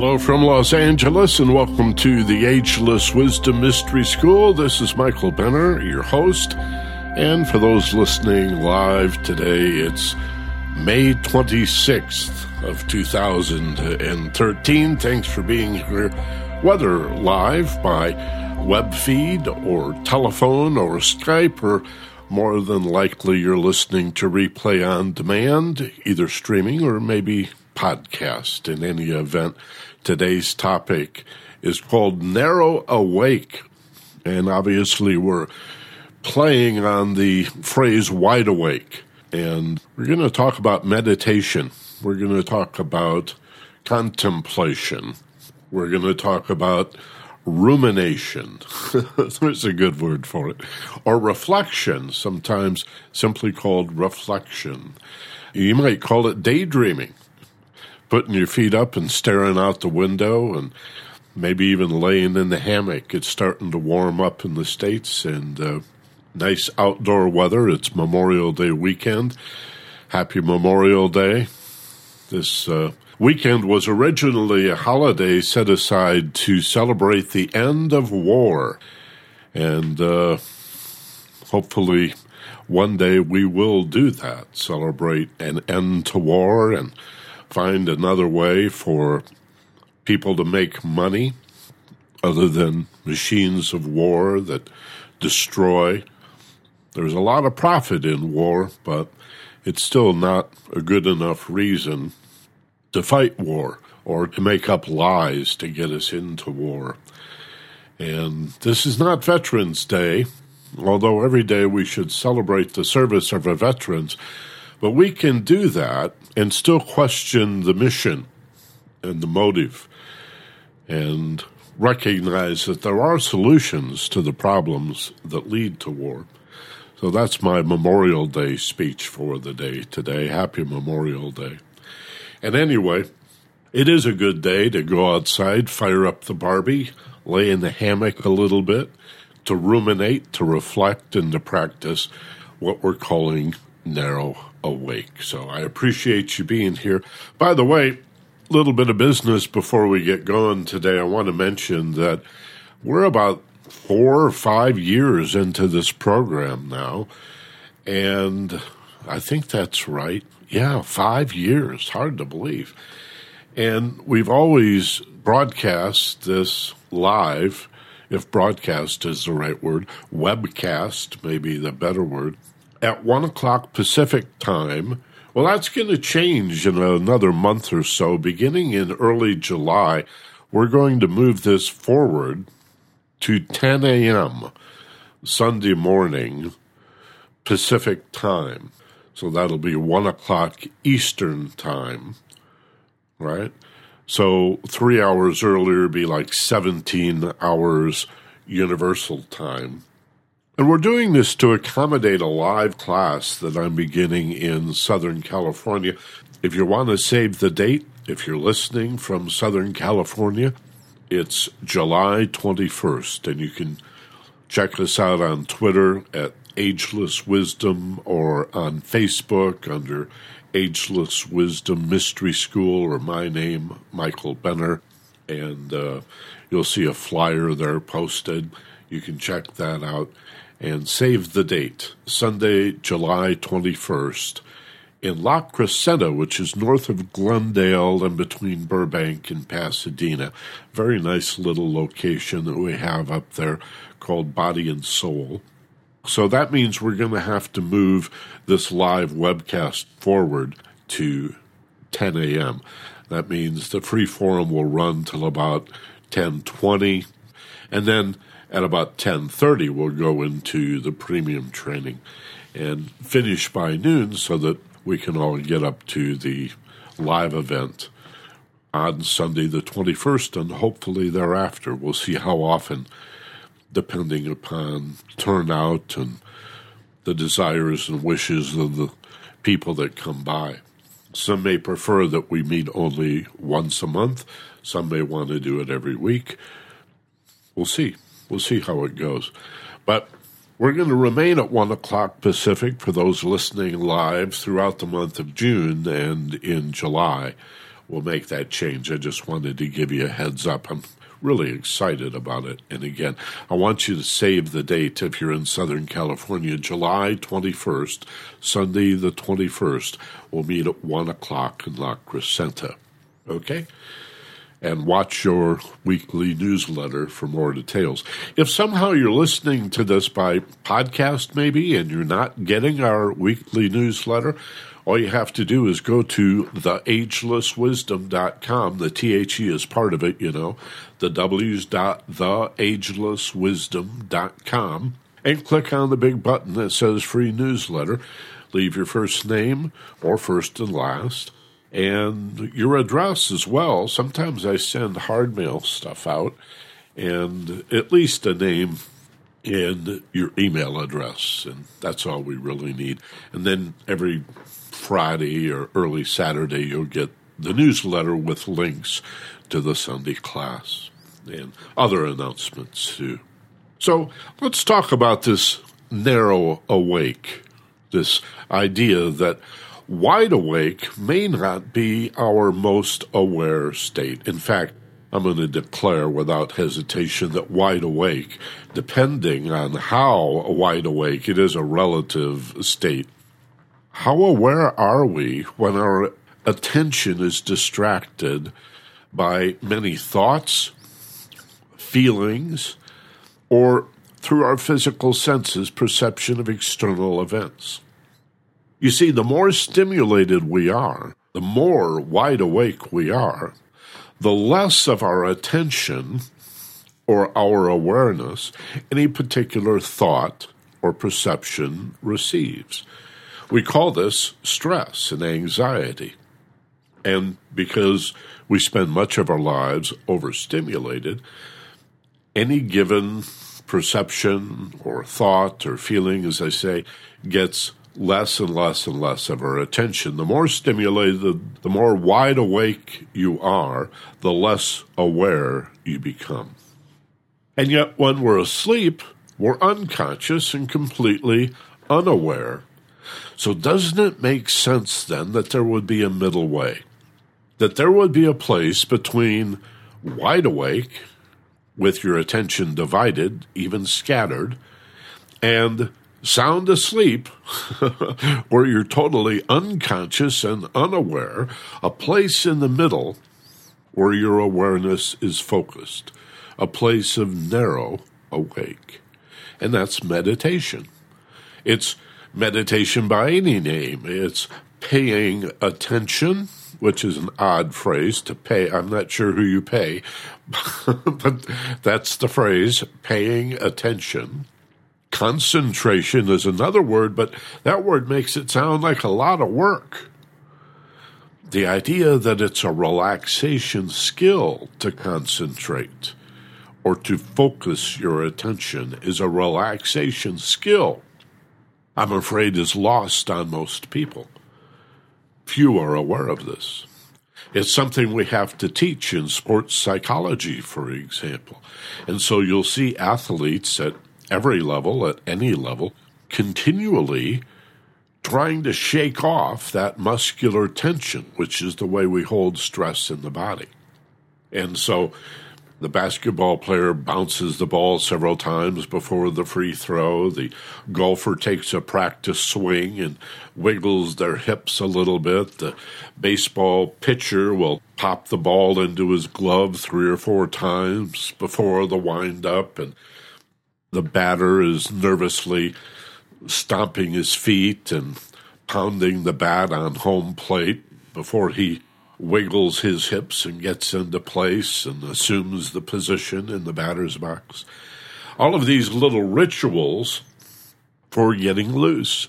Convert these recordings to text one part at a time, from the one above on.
Hello from Los Angeles, and welcome to the Ageless Wisdom Mystery School. This is Michael Benner, your host. And for those listening live today, it's May 26th of 2013. Thanks for being here, whether live by web feed or telephone or Skype, or more than likely you're listening to replay on demand, either streaming or maybe podcast. In any event, today's topic is called Narrow Awake. And obviously, we're playing on the phrase wide awake. And we're going to talk about meditation. We're going to talk about contemplation. We're going to talk about rumination. There's a good word for it. Or reflection, sometimes simply called reflection. You might call it daydreaming, putting your feet up and staring out the window and maybe even laying in the hammock. It's starting to warm up in the States and uh, nice outdoor weather. It's Memorial Day weekend. Happy Memorial Day. This uh, weekend was originally a holiday set aside to celebrate the end of war. And uh, hopefully, one day we will do that celebrate an end to war and find another way for people to make money other than machines of war that destroy there's a lot of profit in war, but it's still not a good enough reason to fight war or to make up lies to get us into war. And this is not Veterans Day, although every day we should celebrate the service of our veterans. But we can do that and still question the mission and the motive and recognize that there are solutions to the problems that lead to war. So that's my Memorial Day speech for the day today. Happy Memorial Day. And anyway, it is a good day to go outside, fire up the Barbie, lay in the hammock a little bit, to ruminate, to reflect, and to practice what we're calling narrow awake. So I appreciate you being here. By the way, a little bit of business before we get going today. I want to mention that we're about four or five years into this program now. And I think that's right. Yeah, five years. Hard to believe. And we've always broadcast this live, if broadcast is the right word, webcast, maybe the better word, at one o'clock Pacific time. Well, that's going to change in another month or so. Beginning in early July, we're going to move this forward to 10 a.m. Sunday morning Pacific time. So that'll be 1 o'clock Eastern time, right? So three hours earlier be like 17 hours Universal time. And we're doing this to accommodate a live class that I'm beginning in Southern California. If you want to save the date, if you're listening from Southern California, it's July 21st, and you can check us out on Twitter at Ageless Wisdom or on Facebook under Ageless Wisdom Mystery School or my name, Michael Benner. And uh, you'll see a flyer there posted. You can check that out and save the date Sunday, July 21st in La Crescenta, which is north of Glendale and between Burbank and Pasadena. Very nice little location that we have up there called Body and Soul. So that means we're going to have to move this live webcast forward to 10 a.m. That means the free forum will run till about 10:20 and then at about 10:30 we'll go into the premium training and finish by noon so that we can all get up to the live event on Sunday the 21st and hopefully thereafter. We'll see how often, depending upon turnout and the desires and wishes of the people that come by. Some may prefer that we meet only once a month. Some may want to do it every week. We'll see. We'll see how it goes. But we're going to remain at 1 o'clock Pacific for those listening live throughout the month of June and in July. We'll make that change. I just wanted to give you a heads up. I'm really excited about it. And again, I want you to save the date if you're in Southern California, July 21st, Sunday the 21st. We'll meet at 1 o'clock in La Crescenta. Okay? And watch your weekly newsletter for more details. If somehow you're listening to this by podcast, maybe, and you're not getting our weekly newsletter, all you have to do is go to theagelesswisdom.com. The THE is part of it, you know. The W's dot theagelesswisdom.com and click on the big button that says free newsletter. Leave your first name or first and last and your address as well. Sometimes I send hard mail stuff out and at least a name and your email address, and that's all we really need. And then every Friday or early Saturday, you'll get the newsletter with links to the Sunday class and other announcements too. So let's talk about this narrow awake, this idea that wide awake may not be our most aware state. In fact, I'm going to declare without hesitation that wide awake, depending on how wide awake, it is a relative state. How aware are we when our attention is distracted by many thoughts, feelings, or through our physical senses, perception of external events? You see, the more stimulated we are, the more wide awake we are, the less of our attention or our awareness any particular thought or perception receives. We call this stress and anxiety. And because we spend much of our lives overstimulated, any given perception or thought or feeling, as I say, gets less and less and less of our attention. The more stimulated, the more wide awake you are, the less aware you become. And yet, when we're asleep, we're unconscious and completely unaware. So, doesn't it make sense then that there would be a middle way? That there would be a place between wide awake, with your attention divided, even scattered, and sound asleep, where you're totally unconscious and unaware, a place in the middle where your awareness is focused, a place of narrow awake. And that's meditation. It's meditation by any name. It's paying attention, which is an odd phrase to pay. I'm not sure who you pay, but that's the phrase paying attention Concentration is another word, but that word makes it sound like a lot of work. The idea that it's a relaxation skill to concentrate or to focus your attention is a relaxation skill, I'm afraid is lost on most people. Few are aware of this. It's something we have to teach in sports psychology, for example. And so you'll see athletes at every level, at any level, continually trying to shake off that muscular tension, which is the way we hold stress in the body. And so the basketball player bounces the ball several times before the free throw. The golfer takes a practice swing and wiggles their hips a little bit. The baseball pitcher will pop the ball into his glove three or four times before the wind up and the batter is nervously stomping his feet and pounding the bat on home plate before he wiggles his hips and gets into place and assumes the position in the batter's box. All of these little rituals for getting loose,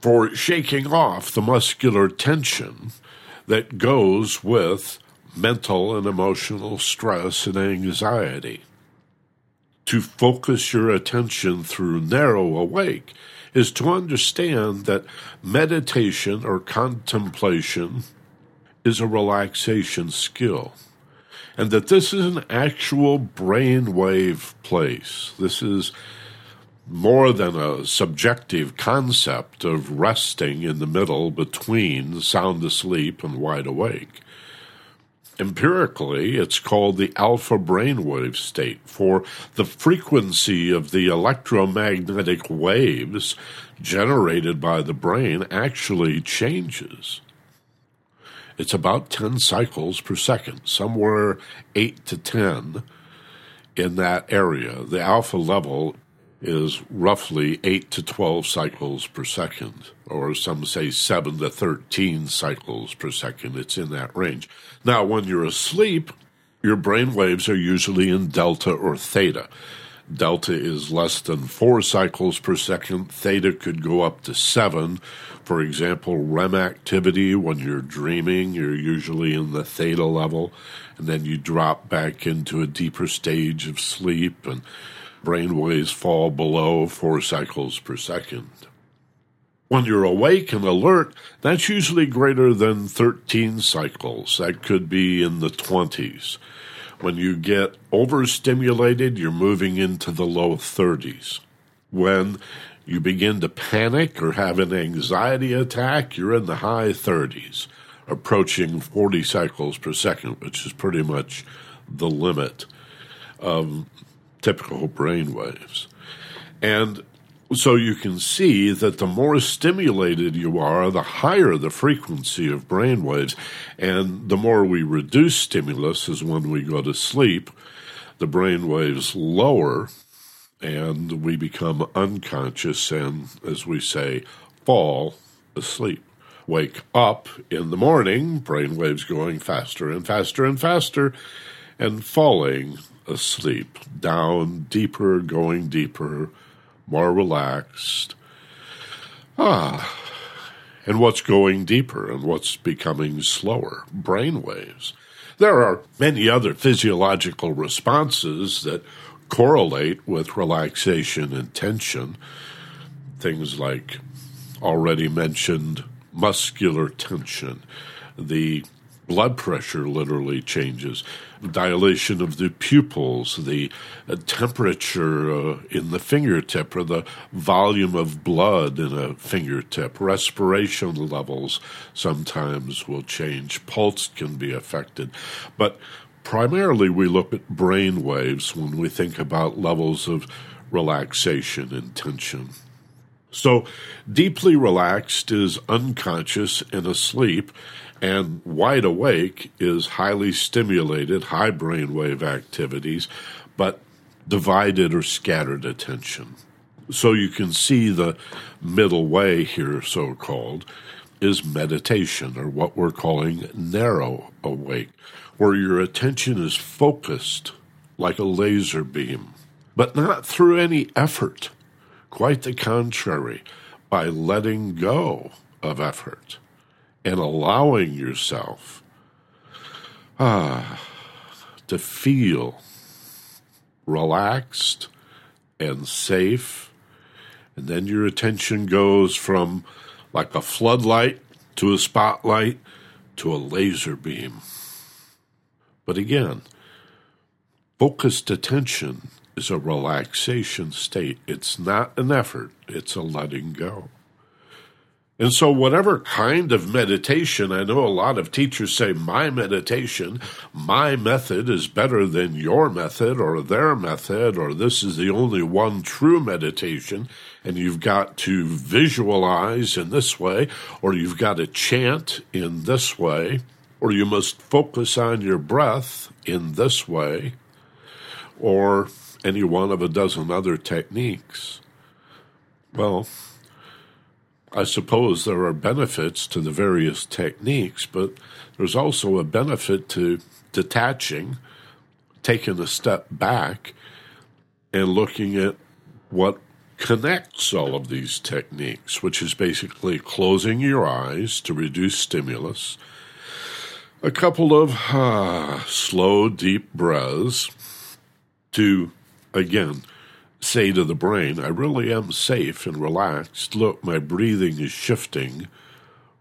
for shaking off the muscular tension that goes with mental and emotional stress and anxiety to focus your attention through narrow awake is to understand that meditation or contemplation is a relaxation skill and that this is an actual brainwave place. This is more than a subjective concept of resting in the middle between sound asleep and wide awake. Empirically, it's called the alpha brainwave state, for the frequency of the electromagnetic waves generated by the brain actually changes. It's about 10 cycles per second, somewhere 8 to 10 in that area. The alpha level is roughly 8 to 12 cycles per second, or some say 7 to 13 cycles per second. It's in that range. Now, when you're asleep, your brain waves are usually in delta or theta. Delta is less than 4 cycles per second, theta could go up to 7. For example, REM activity, when you're dreaming, you're usually in the theta level, and then you drop back into a deeper stage of sleep and brain waves fall below four cycles per second. When you're awake and alert, that's usually greater than 13 cycles. That could be in the 20s. When you get overstimulated, you're moving into the low 30s. When you begin to panic or have an anxiety attack, you're in the high 30s, approaching 40 cycles per second, which is pretty much the limit of typical brain waves. And so you can see that the more stimulated you are, the higher the frequency of brain waves. And the more we reduce stimulus is when we go to sleep, the brain waves lower and we become unconscious and, as we say, fall asleep. Wake up in the morning, brain waves going faster and faster and faster, and falling asleep, down, deeper, going deeper, more relaxed. Ah, and what's going deeper and what's becoming slower? Brain waves. There are many other physiological responses that correlate with relaxation and tension. Things like already mentioned muscular tension, the blood pressure literally changes, dilation of the pupils, the uh, temperature uh, in the fingertip, or the volume of blood in a fingertip. Respiration levels sometimes will change. Pulse can be affected. But primarily, we look at brain waves when we think about levels of relaxation and tension. So, deeply relaxed is unconscious and asleep, and wide awake is highly stimulated, high brainwave activities, but divided or scattered attention. So you can see the middle way here, so called, is meditation, or what we're calling narrow awake, where your attention is focused like a laser beam, but not through any effort. Quite the contrary, by letting go of effort and allowing yourself ah, to feel relaxed and safe. And then your attention goes from like a floodlight to a spotlight to a laser beam. But again, focused attention is a relaxation state. It's not an effort, it's a letting go. And so, whatever kind of meditation, I know a lot of teachers say, my meditation, my method is better than your method or their method, or this is the only one true meditation, and you've got to visualize in this way, or you've got to chant in this way, or you must focus on your breath in this way, or any one of a dozen other techniques. Well, I suppose there are benefits to the various techniques, but there's also a benefit to detaching, taking a step back, and looking at what connects all of these techniques, which is basically closing your eyes to reduce stimulus, a couple of ah, slow, deep breaths to, again, say to the brain, I really am safe and relaxed. Look, my breathing is shifting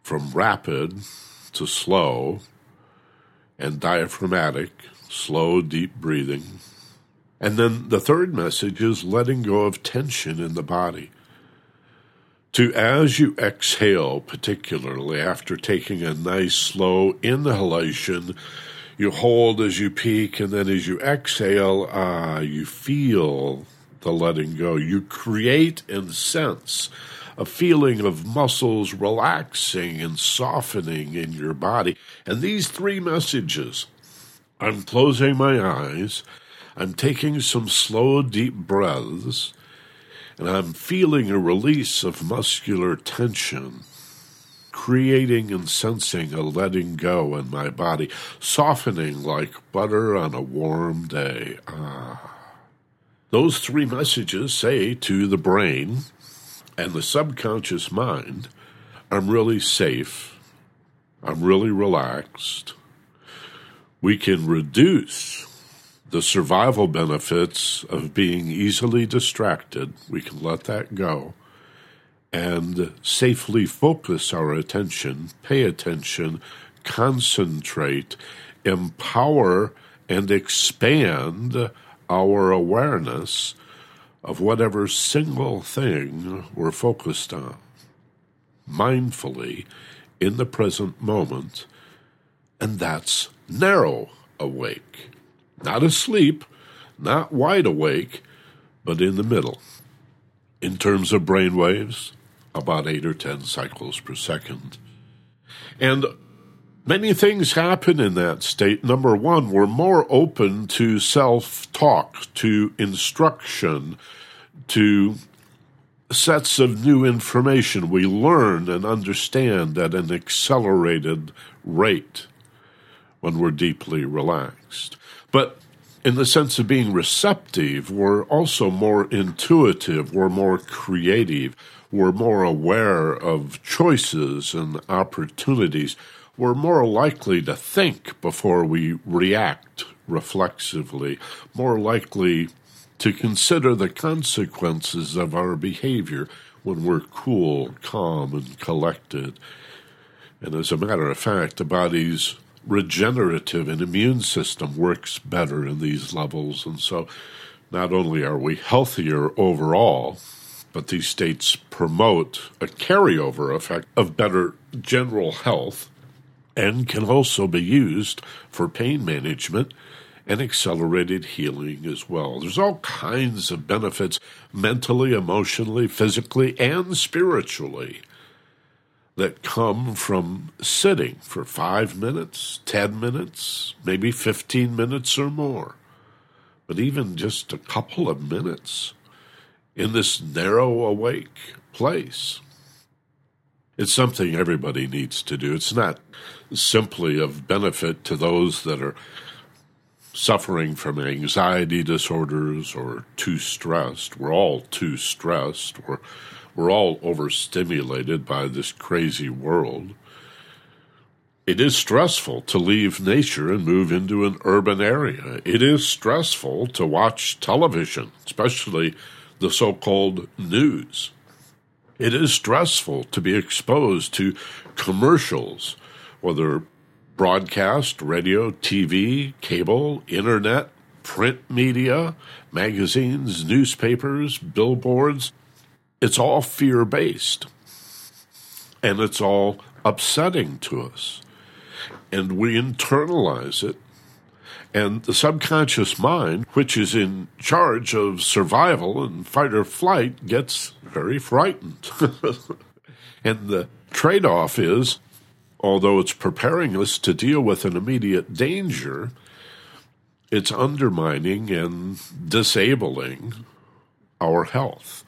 from rapid to slow and diaphragmatic, slow, deep breathing. And then the third message is letting go of tension in the body. To as you exhale, particularly after taking a nice slow inhalation, You hold as you peak, and then as you exhale, ah, you feel the letting go. You create and sense a feeling of muscles relaxing and softening in your body. And these three messages I'm closing my eyes, I'm taking some slow, deep breaths, and I'm feeling a release of muscular tension creating and sensing a letting go in my body, softening like butter on a warm day. Ah. Those three messages say to the brain and the subconscious mind, I'm really safe. I'm really relaxed. We can reduce the survival benefits of being easily distracted. We can let that go and safely focus our attention, pay attention, concentrate, empower, and expand our awareness of whatever single thing we're focused on. Mindfully in the present moment, and that's narrow awake. Not asleep, not wide awake, but in the middle. In terms of brain waves, about eight or ten cycles per second. And many things happen in that state. Number one, we're more open to self talk, to instruction, to sets of new information. We learn and understand at an accelerated rate when we're deeply relaxed. But in the sense of being receptive, we're also more intuitive, we're more creative, we're more aware of choices and opportunities. We're more likely to think before we react reflexively, more likely to consider the consequences of our behavior when we're cool, calm, and collected. And as a matter of fact, the body's regenerative and immune system works better in these levels. And so not only are we healthier overall, but these states promote a carryover effect of better general health and can also be used for pain management and accelerated healing as well. There's all kinds of benefits mentally, emotionally, physically, and spiritually that come from sitting for five minutes, 10 minutes, maybe 15 minutes or more. But even just a couple of minutes in this narrow awake place. It's something everybody needs to do. It's not simply of benefit to those that are suffering from anxiety disorders or too stressed. We're all too stressed. We're, we're all overstimulated by this crazy world. It is stressful to leave nature and move into an urban area. It is stressful to watch television, especially the so called news. It is stressful to be exposed to commercials, whether broadcast, radio, TV, cable, internet, print media, magazines, newspapers, billboards. It's all fear based. And it's all upsetting to us. And we internalize it and the subconscious mind, which is in charge of survival and fight or flight, gets very frightened. and the trade off is, although it's preparing us to deal with an immediate danger, it's undermining and disabling our health,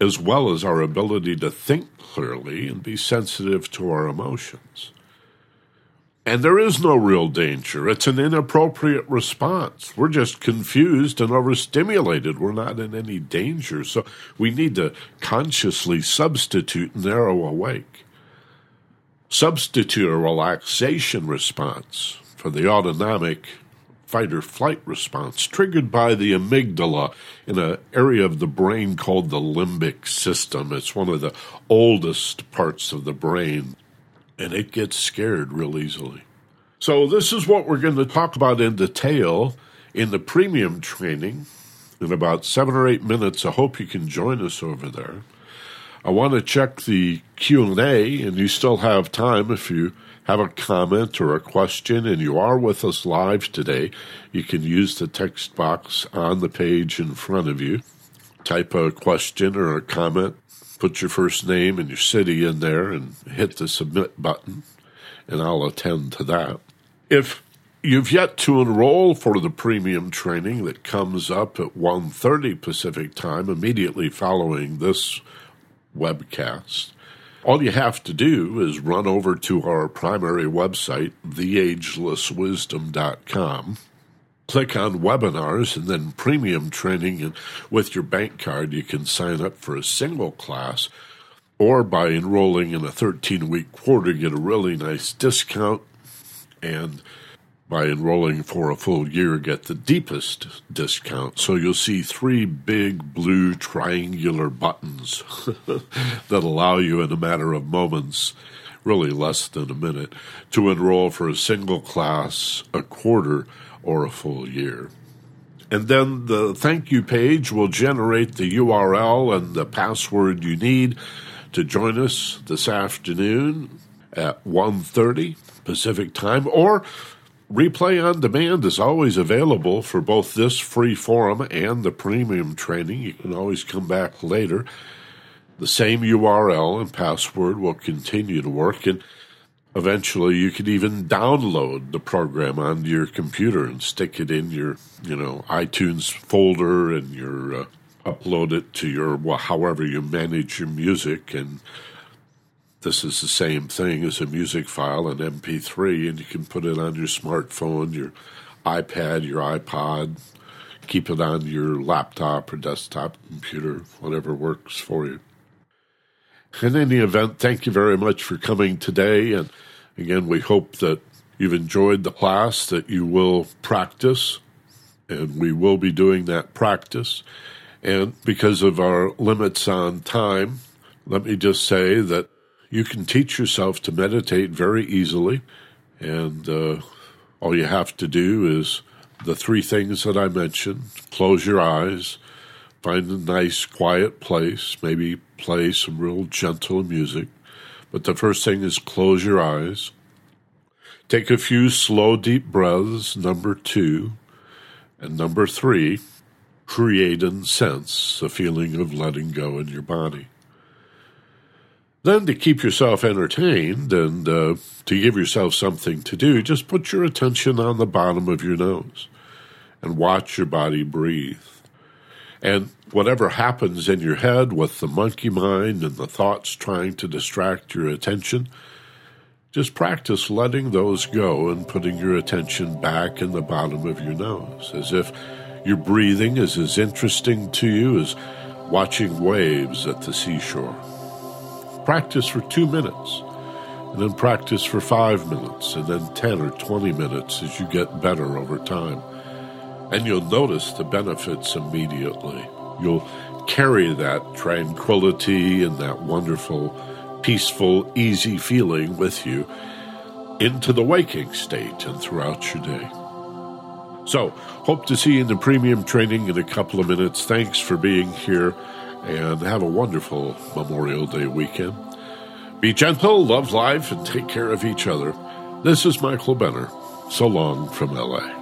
as well as our ability to think clearly and be sensitive to our emotions. And there is no real danger. It's an inappropriate response. We're just confused and overstimulated. We're not in any danger. So we need to consciously substitute narrow awake. Substitute a relaxation response for the autonomic fight or flight response triggered by the amygdala in an area of the brain called the limbic system. It's one of the oldest parts of the brain and it gets scared real easily. So, this is what we're going to talk about in detail in the premium training in about seven or eight minutes. I hope you can join us over there. I want to check the Q&A and you still have time if you have a comment or a question and you are with us live today, you can use the text box on the page in front of you. Type a question or a comment, put your first name and your city in there and hit the submit button and I'll attend to that. If you've yet to enroll for the premium training that comes up at 1:30 Pacific time immediately following this webcast, all you have to do is run over to our primary website, theagelesswisdom.com, click on webinars and then premium training and with your bank card you can sign up for a single class or by enrolling in a 13 week quarter get a really nice discount and by enrolling for a full year get the deepest discount. So you'll see three big blue triangular buttons that allow you in a matter of moments, really less than a minute, to enroll for a single class, a quarter, or a full year. And then the thank you page will generate the URL and the password you need to join us this afternoon at 1.30 Pacific time or Replay on demand is always available for both this free forum and the premium training. You can always come back later. The same URL and password will continue to work, and eventually you could even download the program onto your computer and stick it in your, you know, iTunes folder and your uh, upload it to your well, however you manage your music and this is the same thing as a music file, an MP3, and you can put it on your smartphone, your iPad, your iPod, keep it on your laptop or desktop computer, whatever works for you. In any event, thank you very much for coming today. And again, we hope that you've enjoyed the class, that you will practice, and we will be doing that practice. And because of our limits on time, let me just say that you can teach yourself to meditate very easily, and uh, all you have to do is the three things that I mentioned close your eyes, find a nice, quiet place, maybe play some real gentle music. But the first thing is close your eyes. Take a few slow, deep breaths, number two. And number three, create and sense a feeling of letting go in your body. Then, to keep yourself entertained and uh, to give yourself something to do, just put your attention on the bottom of your nose and watch your body breathe. And whatever happens in your head with the monkey mind and the thoughts trying to distract your attention, just practice letting those go and putting your attention back in the bottom of your nose, as if your breathing is as interesting to you as watching waves at the seashore practice for two minutes, and then practice for five minutes, and then 10 or 20 minutes as you get better over time. And you'll notice the benefits immediately. You'll carry that tranquility and that wonderful, peaceful, easy feeling with you into the waking state and throughout your day. So, hope to see you in the premium training in a couple of minutes. Thanks for being here and have a wonderful Memorial Day weekend. Be gentle, love life, and take care of each other. This is Michael Benner. So long from LA.